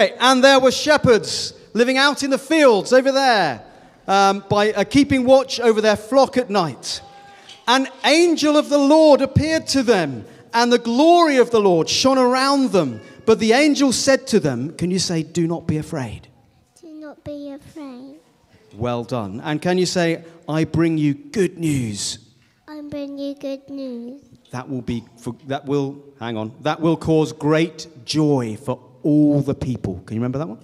And there were shepherds living out in the fields over there, um, by uh, keeping watch over their flock at night. An angel of the Lord appeared to them, and the glory of the Lord shone around them. But the angel said to them, Can you say, Do not be afraid? Do not be afraid. Well done. And can you say, I bring you good news? I bring you good news. That will be, for, that will, hang on, that will cause great joy for all the people. Can you remember that one?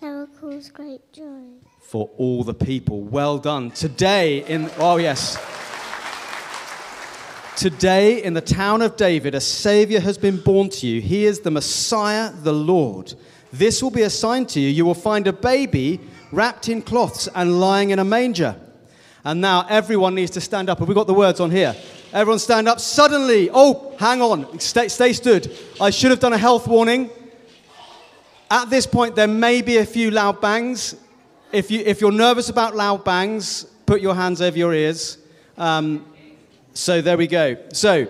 That will cause great joy. For all the people. Well done. Today in, oh yes. Today in the town of David, a Savior has been born to you. He is the Messiah, the Lord. This will be a sign to you. You will find a baby wrapped in cloths and lying in a manger. And now everyone needs to stand up. Have we got the words on here? Everyone stand up. Suddenly, oh, hang on. Stay, stay stood. I should have done a health warning. At this point, there may be a few loud bangs. If, you, if you're nervous about loud bangs, put your hands over your ears. Um, so there we go. So,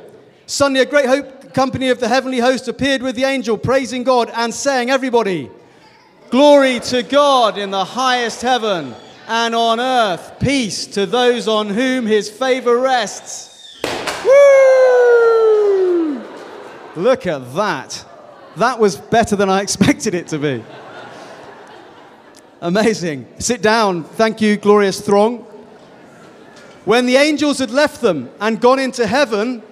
suddenly a great hope company of the heavenly host appeared with the angel, praising God and saying, Everybody, glory to God in the highest heaven, and on earth, peace to those on whom his favor rests. Woo! Look at that. That was better than I expected it to be. Amazing. Sit down. Thank you, glorious throng. When the angels had left them and gone into heaven,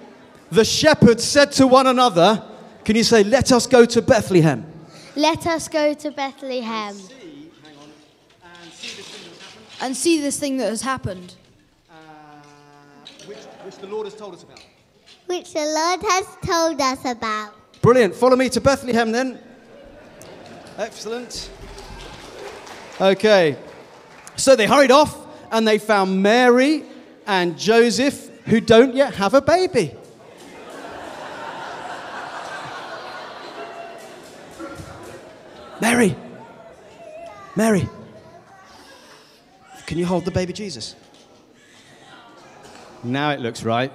the shepherds said to one another, Can you say, Let us go to Bethlehem? Let us go to Bethlehem and see this thing that has happened, Uh, which, which the Lord has told us about. Which the Lord has told us about. Brilliant. Follow me to Bethlehem then. Excellent. Okay. So they hurried off and they found Mary and Joseph who don't yet have a baby. Mary. Mary. Can you hold the baby Jesus? Now it looks right.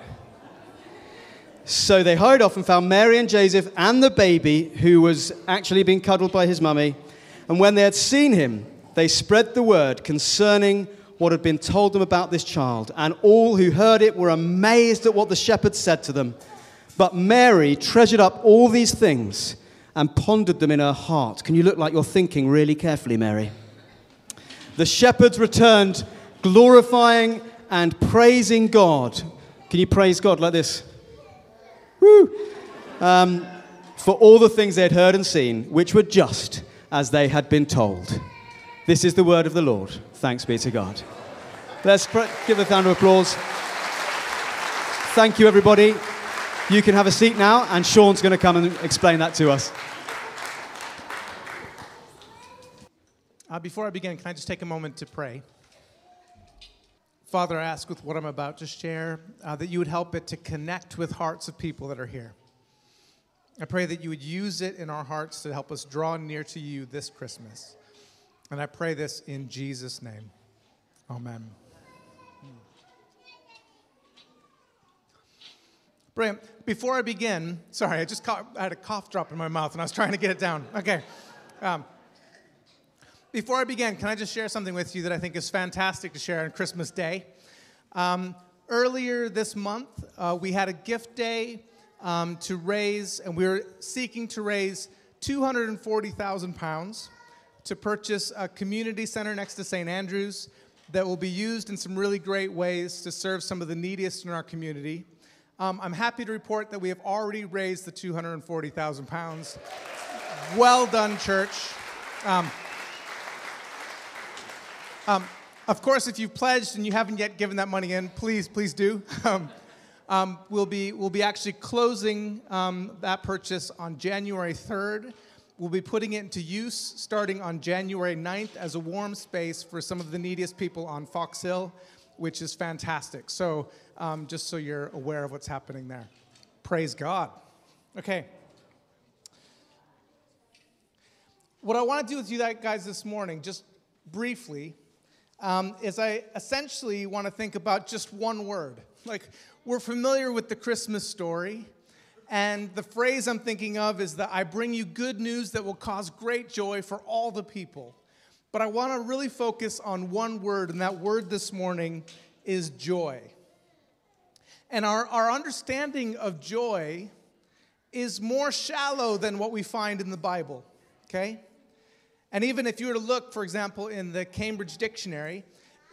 So they hurried off and found Mary and Joseph and the baby, who was actually being cuddled by his mummy. And when they had seen him, they spread the word concerning what had been told them about this child. And all who heard it were amazed at what the shepherds said to them. But Mary treasured up all these things and pondered them in her heart. Can you look like you're thinking really carefully, Mary? The shepherds returned, glorifying and praising God. Can you praise God like this? Woo! Um, for all the things they had heard and seen, which were just as they had been told. This is the word of the Lord. Thanks be to God. Let's give a round of applause. Thank you, everybody. You can have a seat now, and Sean's going to come and explain that to us. Uh, before I begin, can I just take a moment to pray? Father, I ask with what I'm about to share uh, that you would help it to connect with hearts of people that are here. I pray that you would use it in our hearts to help us draw near to you this Christmas. And I pray this in Jesus' name. Amen. Brilliant. Before I begin, sorry, I just caught, I had a cough drop in my mouth and I was trying to get it down. Okay. Um, before I begin, can I just share something with you that I think is fantastic to share on Christmas Day? Um, earlier this month, uh, we had a gift day um, to raise, and we were seeking to raise 240,000 pounds to purchase a community center next to St. Andrews that will be used in some really great ways to serve some of the neediest in our community. Um, I'm happy to report that we have already raised the 240,000 pounds. Well done, church. Um, um, of course, if you've pledged and you haven't yet given that money in, please, please do. Um, um, we'll, be, we'll be actually closing um, that purchase on January 3rd. We'll be putting it into use starting on January 9th as a warm space for some of the neediest people on Fox Hill, which is fantastic. So, um, just so you're aware of what's happening there. Praise God. Okay. What I want to do with you guys this morning, just briefly, um, is I essentially want to think about just one word. Like, we're familiar with the Christmas story, And the phrase I'm thinking of is that I bring you good news that will cause great joy for all the people. But I want to really focus on one word, and that word this morning is joy. And our, our understanding of joy is more shallow than what we find in the Bible, okay? And even if you were to look, for example, in the Cambridge Dictionary,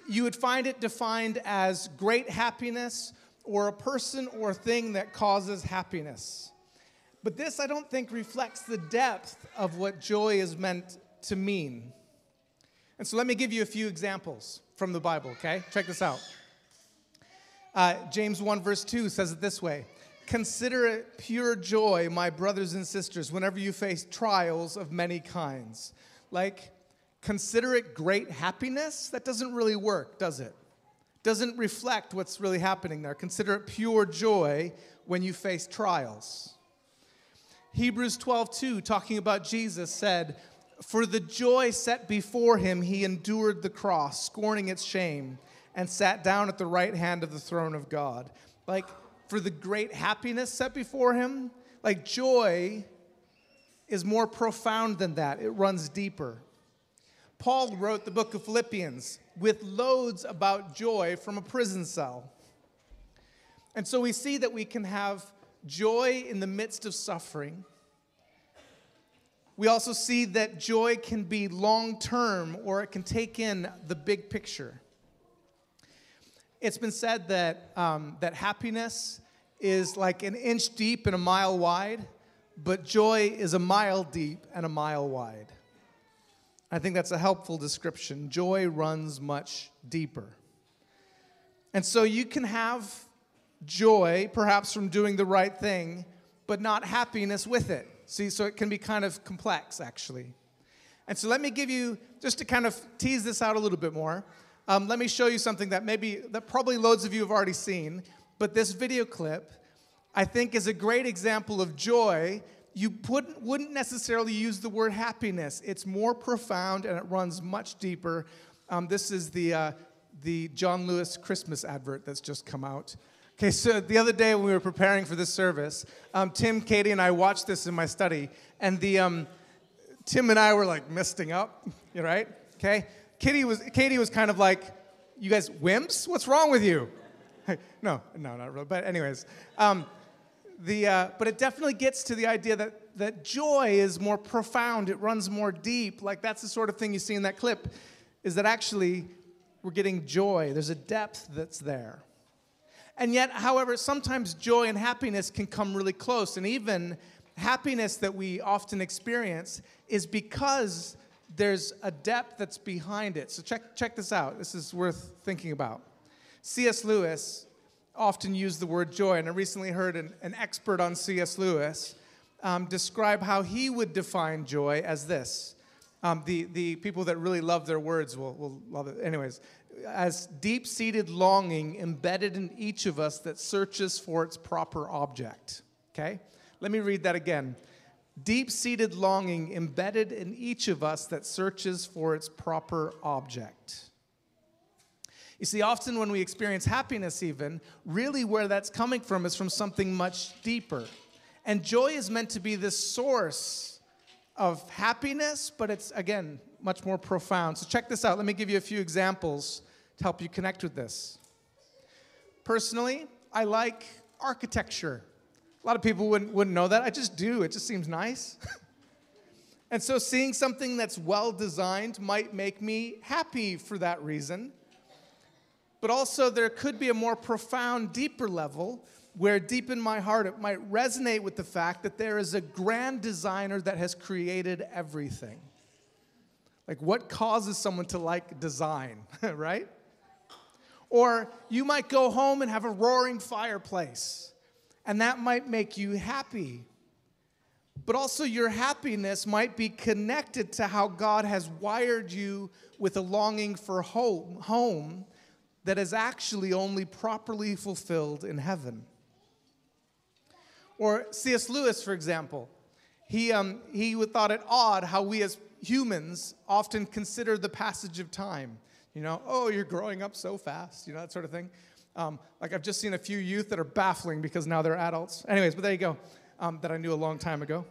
you would find it defined as great happiness or a person or thing that causes happiness. But this, I don't think, reflects the depth of what joy is meant to mean. And so let me give you a few examples from the Bible, okay? Check this out. Uh, James 1, verse 2 says it this way Consider it pure joy, my brothers and sisters, whenever you face trials of many kinds. Like, consider it great happiness? That doesn't really work, does it? Doesn't reflect what's really happening there. Consider it pure joy when you face trials. Hebrews 12, 2, talking about Jesus, said, For the joy set before him, he endured the cross, scorning its shame, and sat down at the right hand of the throne of God. Like, for the great happiness set before him, like, joy is more profound than that, it runs deeper. Paul wrote the book of Philippians with loads about joy from a prison cell. And so we see that we can have joy in the midst of suffering. We also see that joy can be long term or it can take in the big picture. It's been said that, um, that happiness is like an inch deep and a mile wide, but joy is a mile deep and a mile wide. I think that's a helpful description. Joy runs much deeper. And so you can have joy, perhaps from doing the right thing, but not happiness with it. See, so it can be kind of complex, actually. And so let me give you, just to kind of tease this out a little bit more, um, let me show you something that maybe, that probably loads of you have already seen, but this video clip, I think, is a great example of joy you wouldn't, wouldn't necessarily use the word happiness. It's more profound and it runs much deeper. Um, this is the, uh, the John Lewis Christmas advert that's just come out. Okay, so the other day when we were preparing for this service, um, Tim, Katie, and I watched this in my study, and the um, Tim and I were like misting up, right? Okay, Katie was Katie was kind of like, "You guys wimps? What's wrong with you?" no, no, not really. But anyways, um, the, uh, but it definitely gets to the idea that, that joy is more profound, it runs more deep. Like that's the sort of thing you see in that clip, is that actually we're getting joy. There's a depth that's there. And yet, however, sometimes joy and happiness can come really close. And even happiness that we often experience is because there's a depth that's behind it. So check, check this out. This is worth thinking about. C.S. Lewis often use the word joy, and I recently heard an, an expert on C.S. Lewis um, describe how he would define joy as this. Um, the, the people that really love their words will, will love it. Anyways, as deep seated longing embedded in each of us that searches for its proper object. Okay? Let me read that again. Deep seated longing embedded in each of us that searches for its proper object. You see, often when we experience happiness, even, really where that's coming from is from something much deeper. And joy is meant to be this source of happiness, but it's, again, much more profound. So, check this out. Let me give you a few examples to help you connect with this. Personally, I like architecture. A lot of people wouldn't, wouldn't know that. I just do, it just seems nice. and so, seeing something that's well designed might make me happy for that reason but also there could be a more profound, deeper level where deep in my heart it might resonate with the fact that there is a grand designer that has created everything. Like, what causes someone to like design, right? Or you might go home and have a roaring fireplace, and that might make you happy. But also, your happiness might be connected to how God has wired you with a longing for home, home that is actually only properly fulfilled in heaven. Or C.S. Lewis, for example, he, um, he thought it odd how we as humans often consider the passage of time. You know, oh, you're growing up so fast, you know, that sort of thing. Um, like I've just seen a few youth that are baffling because now they're adults. Anyways, but there you go. um, that I knew a long time ago.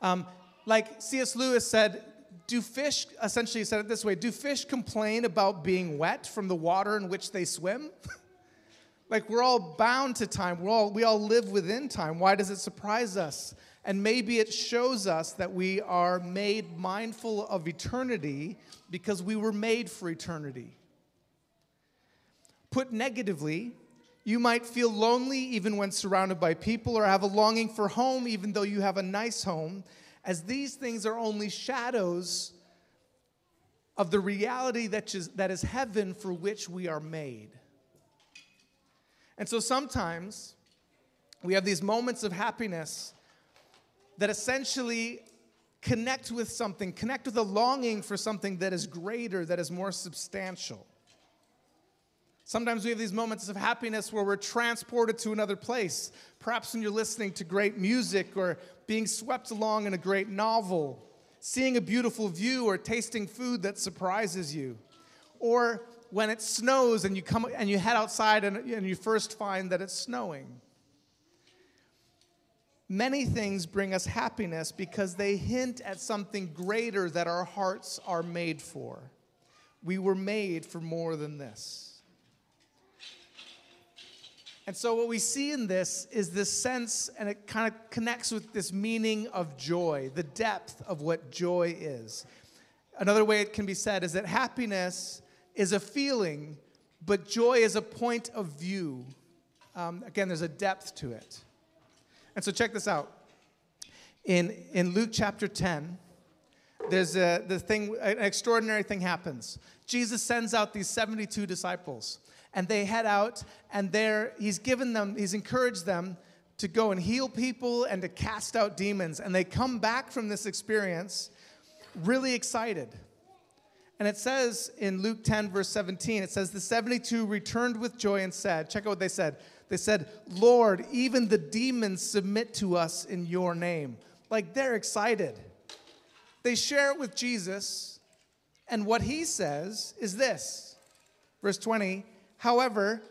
Um, like C.S. Lewis said, do fish, essentially said it this way do fish complain about being wet from the water in which they swim? like we're all bound to time, we're all, we all live within time. Why does it surprise us? And maybe it shows us that we are made mindful of eternity because we were made for eternity. Put negatively, you might feel lonely even when surrounded by people or have a longing for home even though you have a nice home, as these things are only shadows of the reality that is, that is heaven for which we are made. And so sometimes we have these moments of happiness that essentially connect with something, connect with a longing for something that is greater, that is more substantial. Sometimes we have these moments of happiness where we're transported to another place. Perhaps when you're listening to great music or being swept along in a great novel, seeing a beautiful view or tasting food that surprises you. Or when it snows and you come and you head outside and, and you first find that it's snowing. Many things bring us happiness because they hint at something greater that our hearts are made for. We were made for more than this. And so, what we see in this is this sense, and it kind of connects with this meaning of joy, the depth of what joy is. Another way it can be said is that happiness is a feeling, but joy is a point of view. Um, again, there's a depth to it. And so check this out. In, in Luke chapter 10, there's a the thing, an extraordinary thing happens. Jesus sends out these 72 disciples, and they head out, and there he's given them, he's encouraged them to go and heal people and to cast out demons. And they come back from this experience really excited. And it says in Luke 10, verse 17, it says, The 72 returned with joy and said, Check out what they said. They said, Lord, even the demons submit to us in your name. Like they're excited. They share it with Jesus, and what he says is this verse 20, however,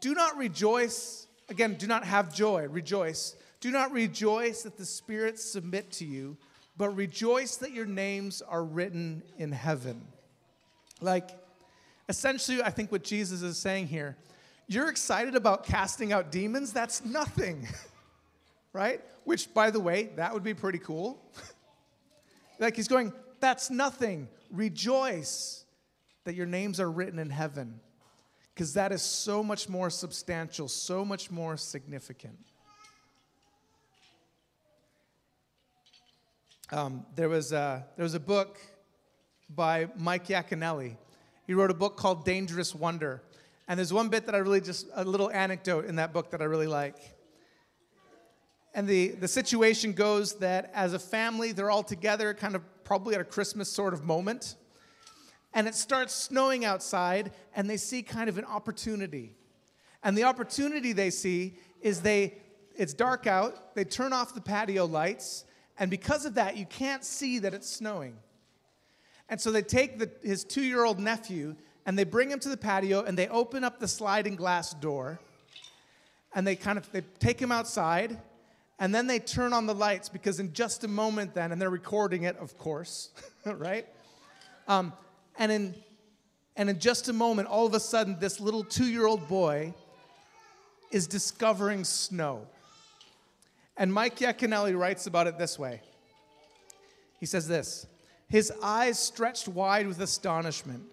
do not rejoice, again, do not have joy, rejoice. Do not rejoice that the spirits submit to you, but rejoice that your names are written in heaven. Like, essentially, I think what Jesus is saying here you're excited about casting out demons? That's nothing, right? Which, by the way, that would be pretty cool. like he's going, that's nothing. Rejoice that your names are written in heaven, because that is so much more substantial, so much more significant. Um, there, was a, there was a book by Mike Yaconelli. He wrote a book called Dangerous Wonder. And there's one bit that I really just, a little anecdote in that book that I really like. And the, the situation goes that as a family, they're all together, kind of probably at a Christmas sort of moment. And it starts snowing outside, and they see kind of an opportunity. And the opportunity they see is they, it's dark out, they turn off the patio lights, and because of that, you can't see that it's snowing. And so they take the, his two year old nephew and they bring him to the patio and they open up the sliding glass door and they kind of they take him outside and then they turn on the lights because in just a moment then and they're recording it of course right um, and in and in just a moment all of a sudden this little two-year-old boy is discovering snow and mike Yaconelli writes about it this way he says this his eyes stretched wide with astonishment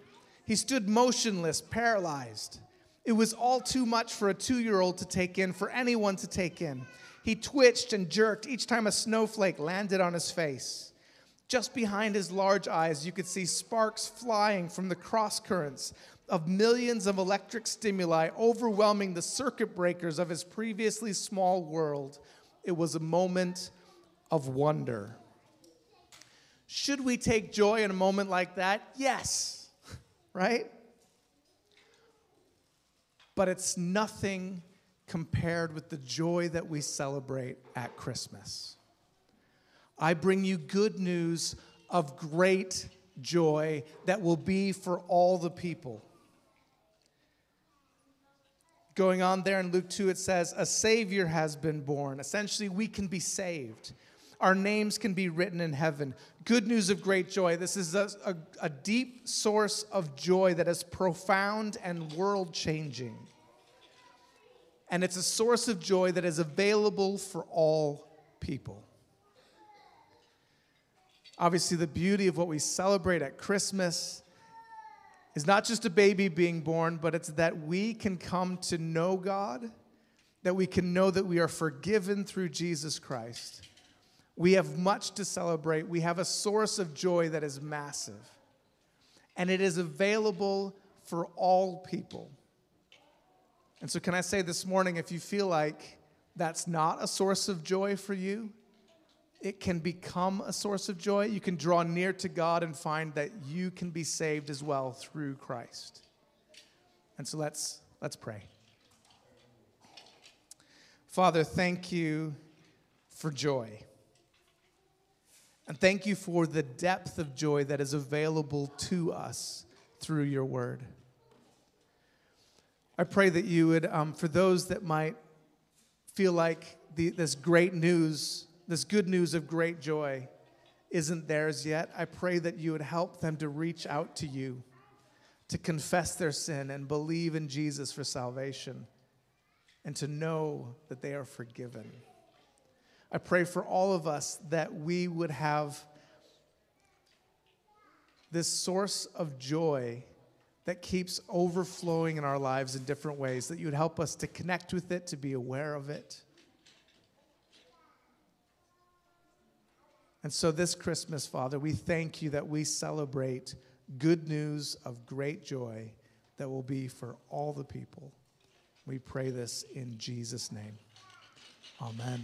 he stood motionless, paralyzed. It was all too much for a two year old to take in, for anyone to take in. He twitched and jerked each time a snowflake landed on his face. Just behind his large eyes, you could see sparks flying from the cross currents of millions of electric stimuli overwhelming the circuit breakers of his previously small world. It was a moment of wonder. Should we take joy in a moment like that? Yes right? But it's nothing compared with the joy that we celebrate at Christmas. I bring you good news of great joy that will be for all the people. Going on there in Luke 2, it says, A Savior has been born. Essentially, we can be saved. Our names can be written in heaven. Good news of great joy. This is a, a, a deep source of joy that is profound and world changing. And it's a source of joy that is available for all people. Obviously, the beauty of what we celebrate at Christmas is not just a baby being born, but it's that we can come to know God, that we can know that we are forgiven through Jesus Christ. We have much to celebrate. We have a source of joy that is massive, and it is available for all people. And so, can I say this morning if you feel like that's not a source of joy for you, it can become a source of joy. You can draw near to God and find that you can be saved as well through Christ. And so let's let's pray. Father, thank you for joy. And thank you for the depth of joy that is available to us through your word. I pray that you would, um, for those that might feel like the, this great news this good news of great joy isn't theirs yet, I pray that you would help them to reach out to you, to confess their sin and believe in Jesus for salvation, and to know that they are forgiven. I pray for all of us that we would have this source of joy that keeps overflowing in our lives in different ways, that you would help us to connect with it, to be aware of it And so this Christmas, Father, we thank you that we celebrate good news of great joy that will be for all the people. We pray this in Jesus' name. Amen.